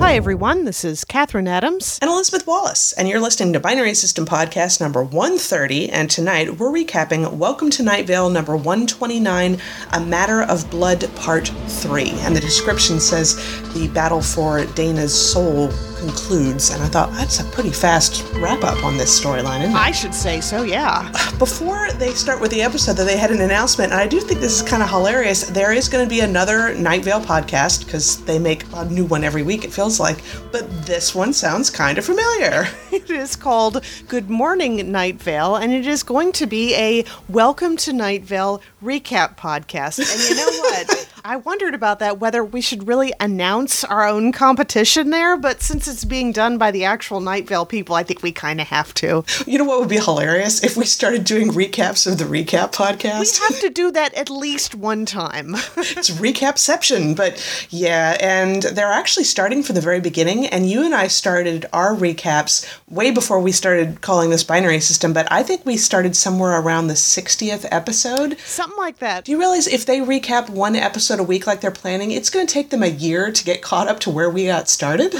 Hi, everyone. This is Kathryn Adams. And Elizabeth Wallace. And you're listening to Binary System Podcast number 130. And tonight we're recapping Welcome to Night Vale number 129, A Matter of Blood Part 3. And the description says the battle for Dana's soul concludes. And I thought that's a pretty fast wrap up on this storyline, isn't it? I should say so, yeah. Before they start with the episode, though, they had an announcement, and I do think this is kind of hilarious. There is going to be another Night Vale podcast because they make a new one every week, it feels like. But this one sounds kind of familiar. It is called Good Morning Night Vale, and it is going to be a Welcome to Night Vale recap podcast. And you know what? I wondered about that whether we should really announce our own competition there, but since it's being done by the actual Night Vale people, I think we kind of have to. You know what would be hilarious if we started doing recaps of the recap podcast? We have to do that at least one time. it's recapception, but yeah, and they're actually starting from the very beginning. And you and I started our recaps way before we started calling this binary system, but I think we started somewhere around the 60th episode. Something like that. Do you realize if they recap one episode a week like they're planning, it's going to take them a year to get caught up to where we got started?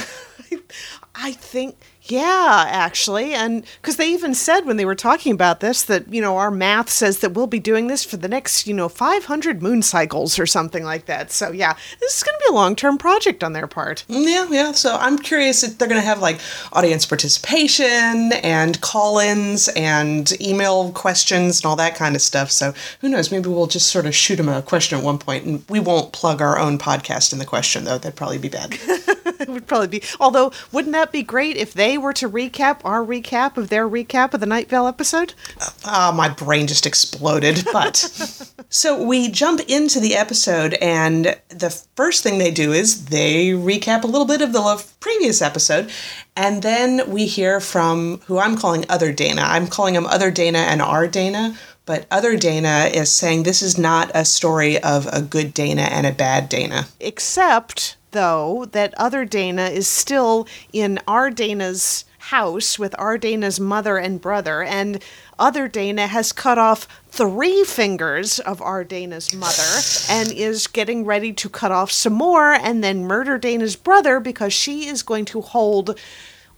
I think yeah, actually. And because they even said when they were talking about this that, you know, our math says that we'll be doing this for the next, you know, 500 moon cycles or something like that. So, yeah, this is going to be a long term project on their part. Yeah, yeah. So I'm curious if they're going to have like audience participation and call ins and email questions and all that kind of stuff. So who knows? Maybe we'll just sort of shoot them a question at one point and we won't plug our own podcast in the question, though. That'd probably be bad. it would probably be. Although, wouldn't that be great if they were to recap our recap of their recap of the Night Vale episode? Ah, uh, my brain just exploded. But so we jump into the episode, and the first thing they do is they recap a little bit of the previous episode, and then we hear from who I'm calling Other Dana. I'm calling him Other Dana and our Dana. But other Dana is saying this is not a story of a good Dana and a bad Dana. Except though, that other Dana is still in our Dana's house with our Dana's mother and brother, and other Dana has cut off three fingers of our Dana's mother and is getting ready to cut off some more and then murder Dana's brother because she is going to hold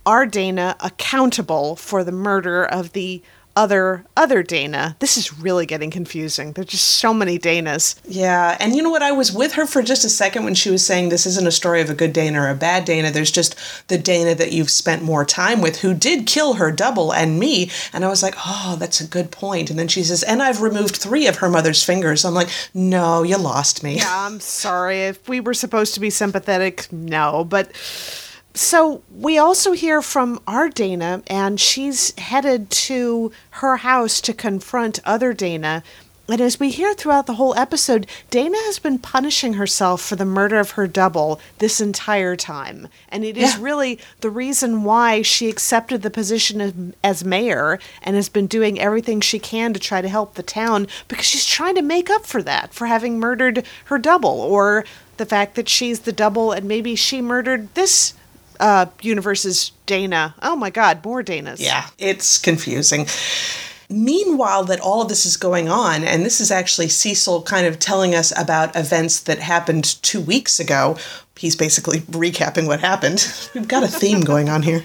our Dana accountable for the murder of the other other Dana. This is really getting confusing. There's just so many Danas. Yeah, and you know what? I was with her for just a second when she was saying this isn't a story of a good Dana or a bad Dana. There's just the Dana that you've spent more time with who did kill her double and me. And I was like, oh, that's a good point. And then she says, and I've removed three of her mother's fingers. I'm like, no, you lost me. Yeah, I'm sorry. If we were supposed to be sympathetic, no, but so we also hear from our Dana, and she's headed to her house to confront other Dana. And as we hear throughout the whole episode, Dana has been punishing herself for the murder of her double this entire time. And it is yeah. really the reason why she accepted the position of, as mayor and has been doing everything she can to try to help the town because she's trying to make up for that, for having murdered her double, or the fact that she's the double and maybe she murdered this uh, universe's Dana. Oh my God, more Danas. Yeah, it's confusing. Meanwhile, that all of this is going on, and this is actually Cecil kind of telling us about events that happened two weeks ago. He's basically recapping what happened. We've got a theme going on here.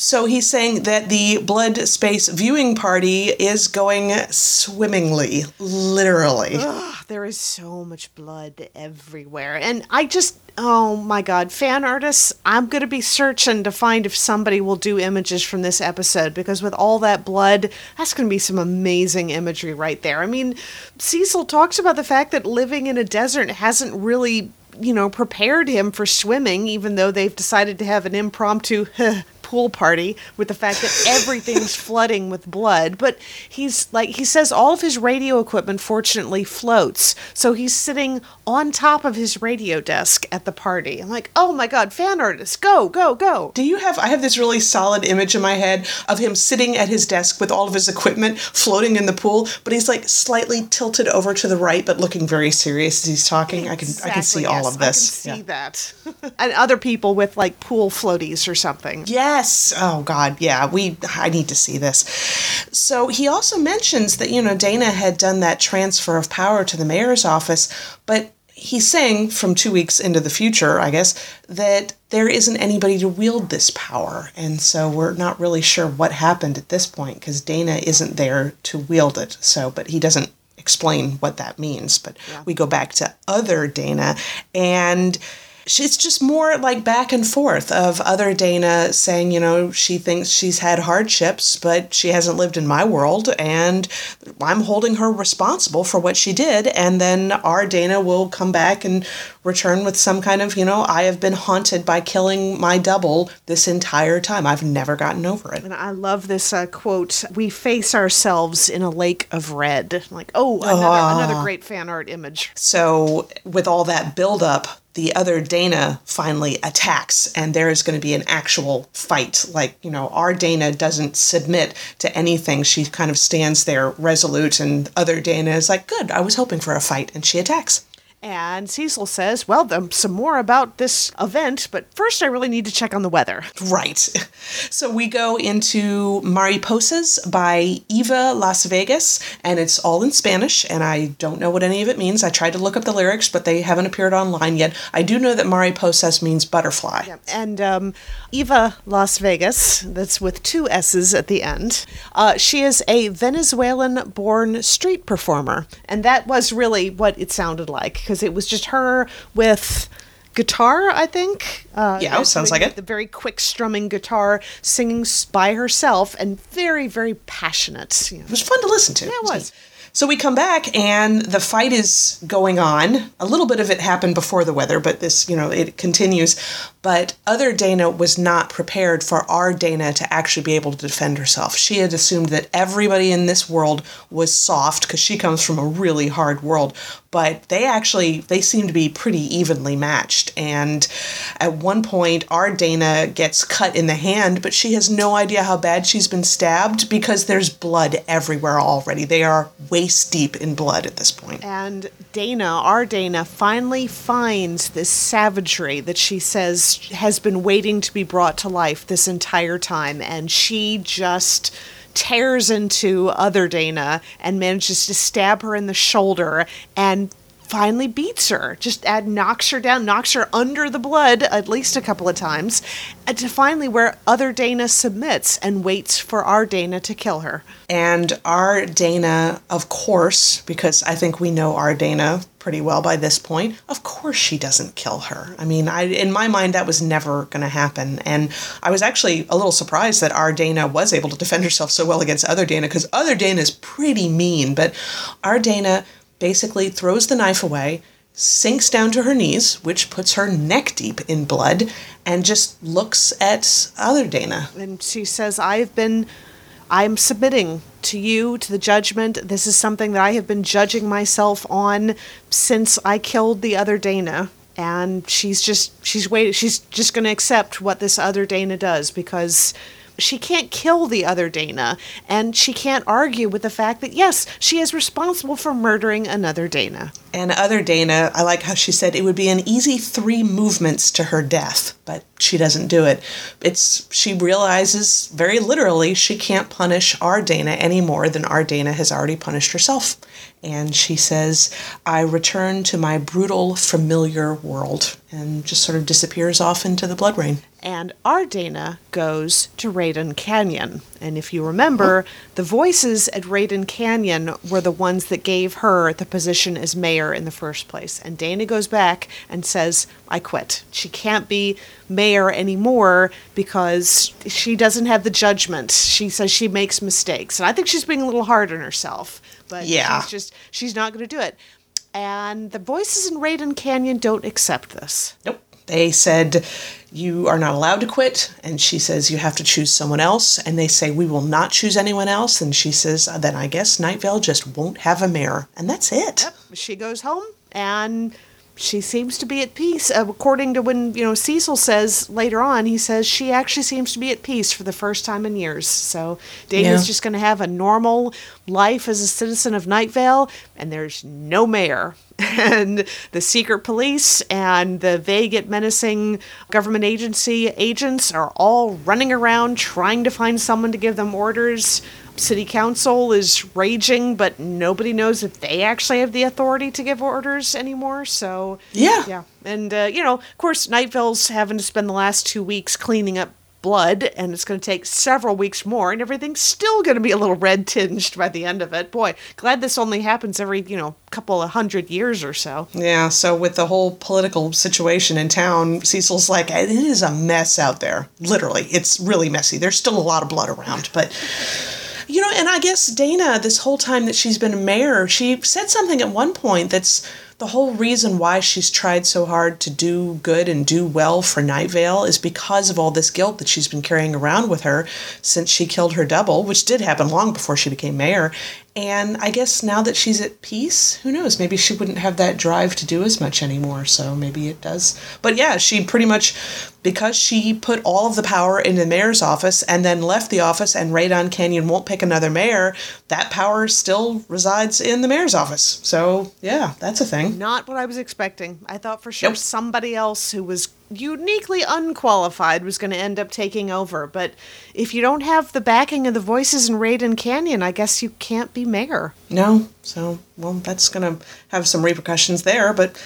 So he's saying that the blood space viewing party is going swimmingly, literally. Ugh, there is so much blood everywhere. And I just, oh my God, fan artists, I'm going to be searching to find if somebody will do images from this episode because with all that blood, that's going to be some amazing imagery right there. I mean, Cecil talks about the fact that living in a desert hasn't really you know, prepared him for swimming, even though they've decided to have an impromptu pool party with the fact that everything's flooding with blood. But he's like, he says all of his radio equipment fortunately floats. So he's sitting on top of his radio desk at the party. I'm like, oh my God, fan artist, go, go, go. Do you have, I have this really solid image in my head of him sitting at his desk with all of his equipment floating in the pool, but he's like slightly tilted over to the right, but looking very serious as he's talking. Exactly, I can, I can see yes, all of this. I can see yeah. that. and other people with like pool floaties or something. Yeah Yes. Oh God. Yeah. We. I need to see this. So he also mentions that you know Dana had done that transfer of power to the mayor's office, but he's saying from two weeks into the future, I guess, that there isn't anybody to wield this power. And so we're not really sure what happened at this point because Dana isn't there to wield it. So, but he doesn't explain what that means. But yeah. we go back to other Dana and it's just more like back and forth of other Dana saying, you know, she thinks she's had hardships, but she hasn't lived in my world, and I'm holding her responsible for what she did. And then our Dana will come back and return with some kind of, you know, I have been haunted by killing my double this entire time. I've never gotten over it. And I love this uh, quote We face ourselves in a lake of red. Like, oh, another, uh, another great fan art image. So, with all that buildup, the other Dana finally attacks, and there is going to be an actual fight. Like, you know, our Dana doesn't submit to anything. She kind of stands there resolute, and other Dana is like, Good, I was hoping for a fight, and she attacks. And Cecil says, Well, then some more about this event, but first I really need to check on the weather. Right. So we go into Mariposas by Eva Las Vegas, and it's all in Spanish, and I don't know what any of it means. I tried to look up the lyrics, but they haven't appeared online yet. I do know that Mariposas means butterfly. Yeah. And um, Eva Las Vegas, that's with two S's at the end, uh, she is a Venezuelan born street performer, and that was really what it sounded like because it was just her with guitar, I think. Uh, yeah, sounds like it. The very quick strumming guitar, singing by herself, and very, very passionate. You know. It was fun to listen to. Yeah, it was. So we come back and the fight is going on. A little bit of it happened before the weather, but this, you know, it continues. But other Dana was not prepared for our Dana to actually be able to defend herself. She had assumed that everybody in this world was soft because she comes from a really hard world but they actually they seem to be pretty evenly matched and at one point our dana gets cut in the hand but she has no idea how bad she's been stabbed because there's blood everywhere already they are waist deep in blood at this point. and dana our dana finally finds this savagery that she says has been waiting to be brought to life this entire time and she just tears into other Dana and manages to stab her in the shoulder and finally beats her. Just add knocks her down, knocks her under the blood at least a couple of times, and to finally where other Dana submits and waits for our Dana to kill her. And our Dana, of course, because I think we know our Dana pretty well by this point, of course she doesn't kill her. I mean, I in my mind that was never going to happen. And I was actually a little surprised that our Dana was able to defend herself so well against other Dana because other Dana is pretty mean, but our Dana basically throws the knife away, sinks down to her knees, which puts her neck deep in blood, and just looks at other Dana. And she says, I've been, I'm submitting to you, to the judgment. This is something that I have been judging myself on since I killed the other Dana. And she's just, she's waiting, she's just going to accept what this other Dana does because she can't kill the other Dana, and she can't argue with the fact that, yes, she is responsible for murdering another Dana. And other Dana, I like how she said it would be an easy three movements to her death, but she doesn't do it. It's she realizes very literally she can't punish our Dana any more than our Dana has already punished herself. And she says, I return to my brutal, familiar world, and just sort of disappears off into the blood rain and our Dana goes to Radon Canyon. And if you remember, the voices at Radon Canyon were the ones that gave her the position as mayor in the first place. And Dana goes back and says, I quit. She can't be mayor anymore because she doesn't have the judgment. She says she makes mistakes. And I think she's being a little hard on herself. But yeah. she's just, she's not going to do it. And the voices in Radon Canyon don't accept this. Nope. They said, You are not allowed to quit. And she says, You have to choose someone else. And they say, We will not choose anyone else. And she says, Then I guess Night Vale just won't have a mayor. And that's it. Yep. She goes home and she seems to be at peace. Uh, according to when, you know, Cecil says later on, he says she actually seems to be at peace for the first time in years. So Dana's yeah. just going to have a normal life as a citizen of Night Vale, and there's no mayor. And the secret police and the vague yet menacing government agency agents are all running around trying to find someone to give them orders City Council is raging, but nobody knows if they actually have the authority to give orders anymore. So, Yeah. yeah. And, uh, you know, of course, Night Vale's having to spend the last two weeks cleaning up blood, and it's going to take several weeks more, and everything's still going to be a little red tinged by the end of it. Boy, glad this only happens every, you know, couple of hundred years or so. Yeah, so with the whole political situation in town, Cecil's like, it is a mess out there. Literally, it's really messy. There's still a lot of blood around, but. You know, and I guess Dana, this whole time that she's been a mayor, she said something at one point that's the whole reason why she's tried so hard to do good and do well for Night Vale is because of all this guilt that she's been carrying around with her since she killed her double, which did happen long before she became mayor. And I guess now that she's at peace, who knows? Maybe she wouldn't have that drive to do as much anymore. So maybe it does. But yeah, she pretty much, because she put all of the power in the mayor's office and then left the office and Radon Canyon won't pick another mayor, that power still resides in the mayor's office. So yeah, that's a thing. Not what I was expecting. I thought for sure Nope. somebody else who was uniquely unqualified was going to end up taking over. But if you don't have the backing of the voices in Radon Canyon, I guess you can't be mayor. No. So, well, that's going to have some repercussions there, but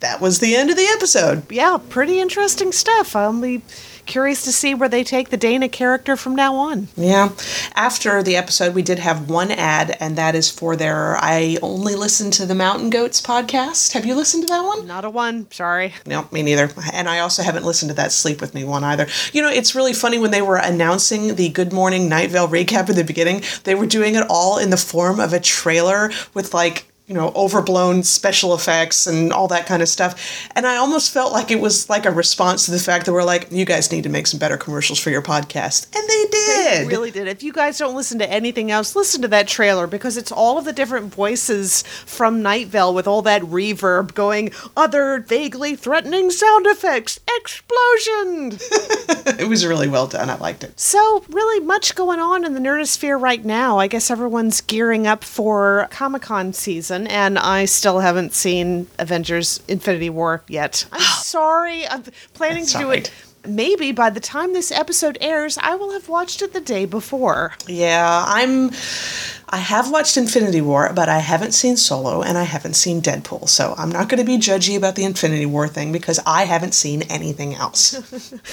that was the end of the episode. Yeah, pretty interesting stuff. I'll be curious to see where they take the Dana character from now on. Yeah. After the episode, we did have one ad, and that is for their I Only Listen to the Mountain Goats podcast. Have you listened to that one? Not a one, sorry. No, me neither. And I also haven't listened to that Sleep With Me one either. You know, it's really funny when they were announcing the Good Morning Night Vale recap in the beginning, they were doing it all in the form of a trailer with like, you know, overblown special effects and all that kind of stuff. And I almost felt like it was like a response to the fact that we're like, you guys need to make some better commercials for your podcast. And they did. Really did. If you guys don't listen to anything else, listen to that trailer because it's all of the different voices from Night Vale with all that reverb going, other vaguely threatening sound effects, explosion. it was really well done. I liked it. So, really much going on in the Nerdosphere right now. I guess everyone's gearing up for Comic Con season, and I still haven't seen Avengers Infinity War yet. I'm sorry. I'm planning That's to do right. it. Maybe by the time this episode airs, I will have watched it the day before. Yeah, I'm. I have watched Infinity War, but I haven't seen Solo and I haven't seen Deadpool. So I'm not going to be judgy about the Infinity War thing because I haven't seen anything else.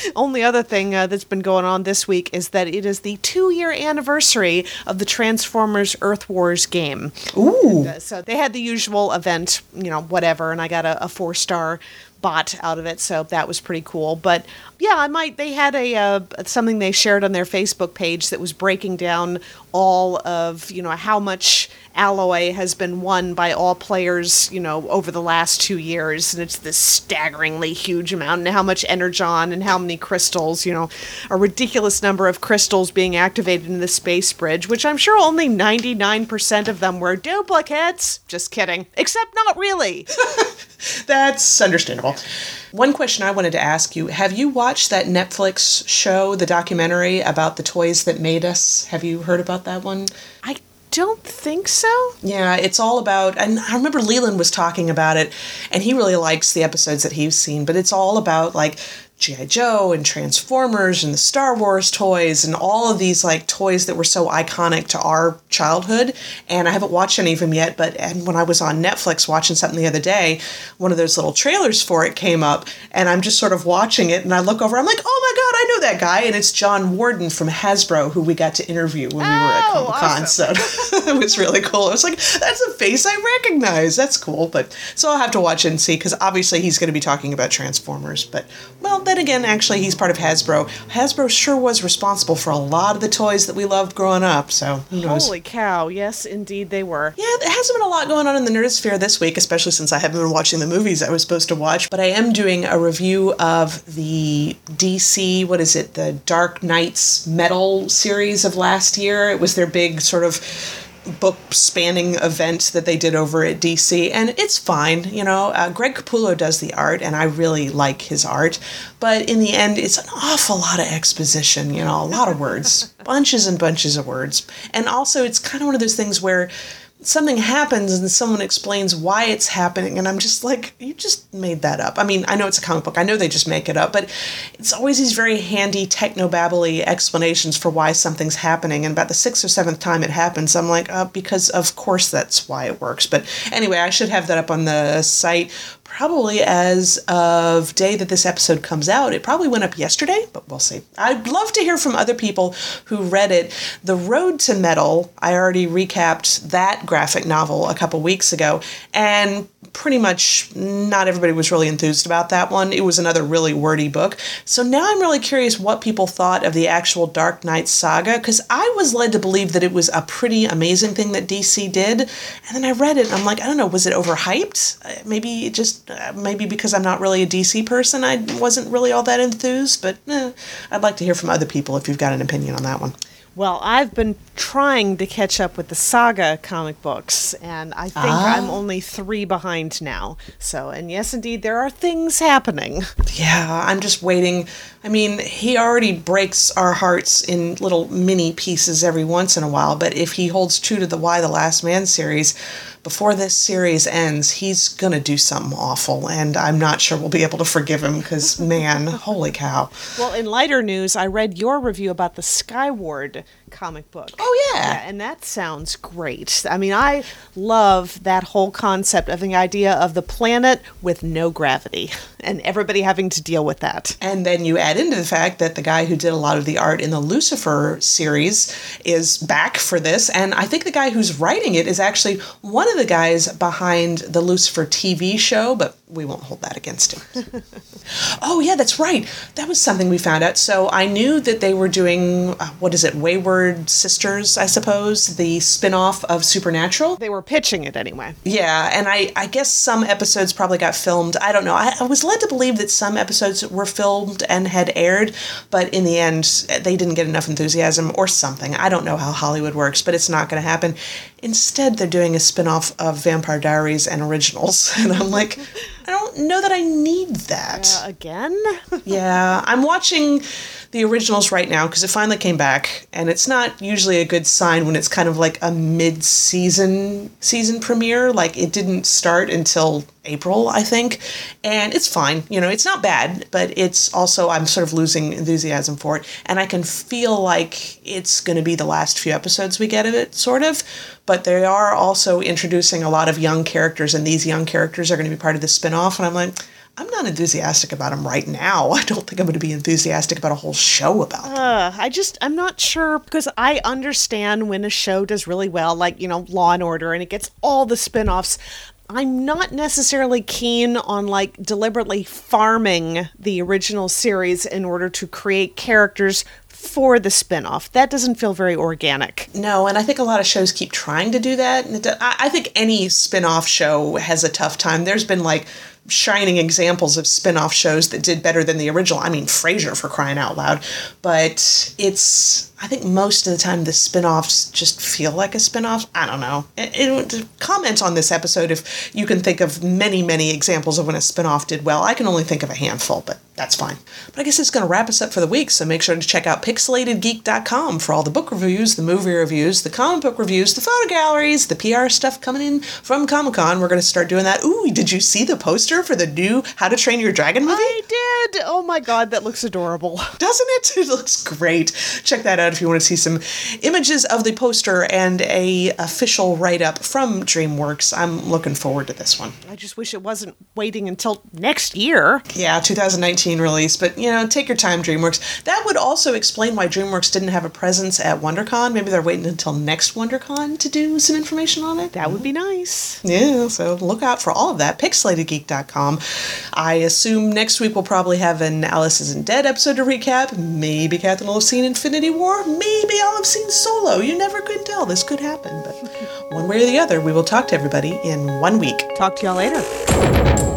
Only other thing uh, that's been going on this week is that it is the two year anniversary of the Transformers Earth Wars game. Ooh. Uh, So they had the usual event, you know, whatever, and I got a, a four star bot out of it, so that was pretty cool. But yeah, I might. They had a uh, something they shared on their Facebook page that was breaking down all of you know how much alloy has been won by all players you know over the last two years, and it's this staggeringly huge amount, and how much energon and how many crystals, you know, a ridiculous number of crystals being activated in the space bridge, which I'm sure only 99% of them were duplicates. Just kidding. Except not really. That's understandable. One question I wanted to ask you Have you watched that Netflix show, the documentary about the toys that made us? Have you heard about that one? I don't think so. Yeah, it's all about, and I remember Leland was talking about it, and he really likes the episodes that he's seen, but it's all about like G.I. Joe and Transformers and the Star Wars toys and all of these like toys that were so iconic to our childhood. And I haven't watched any of them yet, but and when I was on Netflix watching something the other day, one of those little trailers for it came up, and I'm just sort of watching it, and I look over, I'm like, oh my god, I know that guy, and it's John Warden from Hasbro, who we got to interview when we were at Oh, Comic Con. awesome. So it was really cool. I was like, that's a face I recognize. That's cool. But so I'll have to watch it and see because obviously he's going to be talking about Transformers. But well, then again, actually he's part of Hasbro. Hasbro sure was responsible for a lot of the toys that we loved growing up. So who knows? Holy cow. Yes, indeed they were. Yeah, there hasn't been a lot going on in the Nerdosphere this week, especially since I haven't been watching the movies I was supposed to watch. But I am doing a review of the DC, what is it, the Dark Nights Metal series of last year. It was their big sort of book spanning event that they did over at DC, and it's fine. You know, uh, Greg Capullo does the art, and I really like his art. But in the end, it's an awful lot of exposition, you know, a lot of words, bunches and bunches of words. And also, it's kind of one of those things where something happens and someone explains why it's happening and i'm just like you just made that up. I mean i know it's a comic book. I know they just make it up but it's always these very handy techno-babbly explanations for why something's happening and about the sixth or seventh time it happens i'm like uh, because of course that's why it works. But anyway i should have that up on the site probably as of day that this episode comes out. It probably went up yesterday, but we'll see. I'd love to hear from other people who read it. The Road to Metal, I already recapped that graphic novel a couple weeks ago, and pretty much not everybody was really enthused about that one. It was another really wordy book. So now I'm really curious what people thought of the actual Dark Knight saga because I was led to believe that it was a pretty amazing thing that DC did. And then I read it and I'm like, I don't know, was it overhyped? Uh, maybe it just, uh, maybe because I'm not really a DC person, I wasn't really all that enthused, but eh, I'd like to hear from other people if you've got an opinion on that one. Well, I've been trying to catch up with the saga comic books, and I think ah. I'm only three behind now. So, and yes, indeed, there are things happening. Yeah, I'm just waiting. I mean, he already breaks our hearts in little mini pieces every once in a while, but if he holds true to the Y the Last Man series, before this series ends, he's gonna do something awful, and I'm not sure we'll be able to forgive him because, man, holy cow. Well, in lighter news, I read your review about the Skyward comic book. Oh yeah. yeah. and that sounds great. I mean, I love that whole concept of the idea of the planet with no gravity and everybody having to deal with that. And then you add into the fact that the guy who did a lot of the art in the Lucifer series is back for this and I think the guy who's writing it is actually one of the guys behind the Lucifer TV show, but we won't hold that against him. oh yeah, that's right. That was something we found out. So I knew that they were doing uh, what is it, Wayward Sisters, I suppose, the spin-off of Supernatural. They were pitching it anyway. Yeah, and I I guess some episodes probably got filmed. I don't know. I, I was led to believe that some episodes were filmed and had aired, but in the end they didn't get enough enthusiasm or something. I don't know how Hollywood works, but it's not going to happen. Instead, they're doing a spin-off of Vampire Diaries and Originals, and I'm like I don't know that I need that. Uh, again? yeah, I'm watching the originals right now because it finally came back, and it's not usually a good sign when it's kind of like a mid-season season premiere. Like it didn't start until April, I think, and it's fine. You know, it's not bad, but it's also I'm sort of losing enthusiasm for it, and I can feel like it's going to be the last few episodes we get of it, sort of. But they are also introducing a lot of young characters, and these young characters are going to be part of the spinoff, and I'm like I'm not enthusiastic about them right now. I don't think I'm going to be enthusiastic about a whole show about them. Uh, I just, I'm not sure because I understand when a show does really well, like, you know, Law and Order, and it gets all the spin offs. I'm not necessarily keen on like deliberately farming the original series in order to create characters for the spinoff. That doesn't feel very organic. No, and I think a lot of shows keep trying to do that. I think any spinoff show has a tough time. There's been like shining examples of spin-off shows that did better than the original. I mean, Frasier for crying out loud. But it's I think most of the time the spin-offs just feel like a spin-off. I don't know. It, it, comment on this episode if you can think of many, many examples of when a spin-off did well. I can only think of a handful, but that's fine. But I guess it's going to wrap us up for the week, so make sure to check out pixelatedgeek.com for all the book reviews, the movie reviews, the comic book reviews, the photo galleries, the PR stuff coming in from Comic-Con. We're going to start doing that. Ooh, did you see the poster for the new How to Train Your Dragon movie? I did. Oh my god, that looks adorable. Doesn't it? It looks great. Check that out if you want to see some images of the poster and a official write-up from DreamWorks. I'm looking forward to this one. I just wish it wasn't waiting until next year. Yeah, 2019 release, but you know, take your time DreamWorks. That would also explain why DreamWorks didn't have a presence at WonderCon. Maybe they're waiting until next WonderCon to do some information on it. That would be nice. Yeah, so look out for all of that. Pixelatedgeek.com. I assume next week we'll probably have an Alice Isn't Dead episode to recap. Maybe Kathryn will have seen Infinity War. Maybe maybe I'll have seen Solo. You never could tell. This could happen. But one way or the other, we will talk to everybody in one week. Talk to y'all later.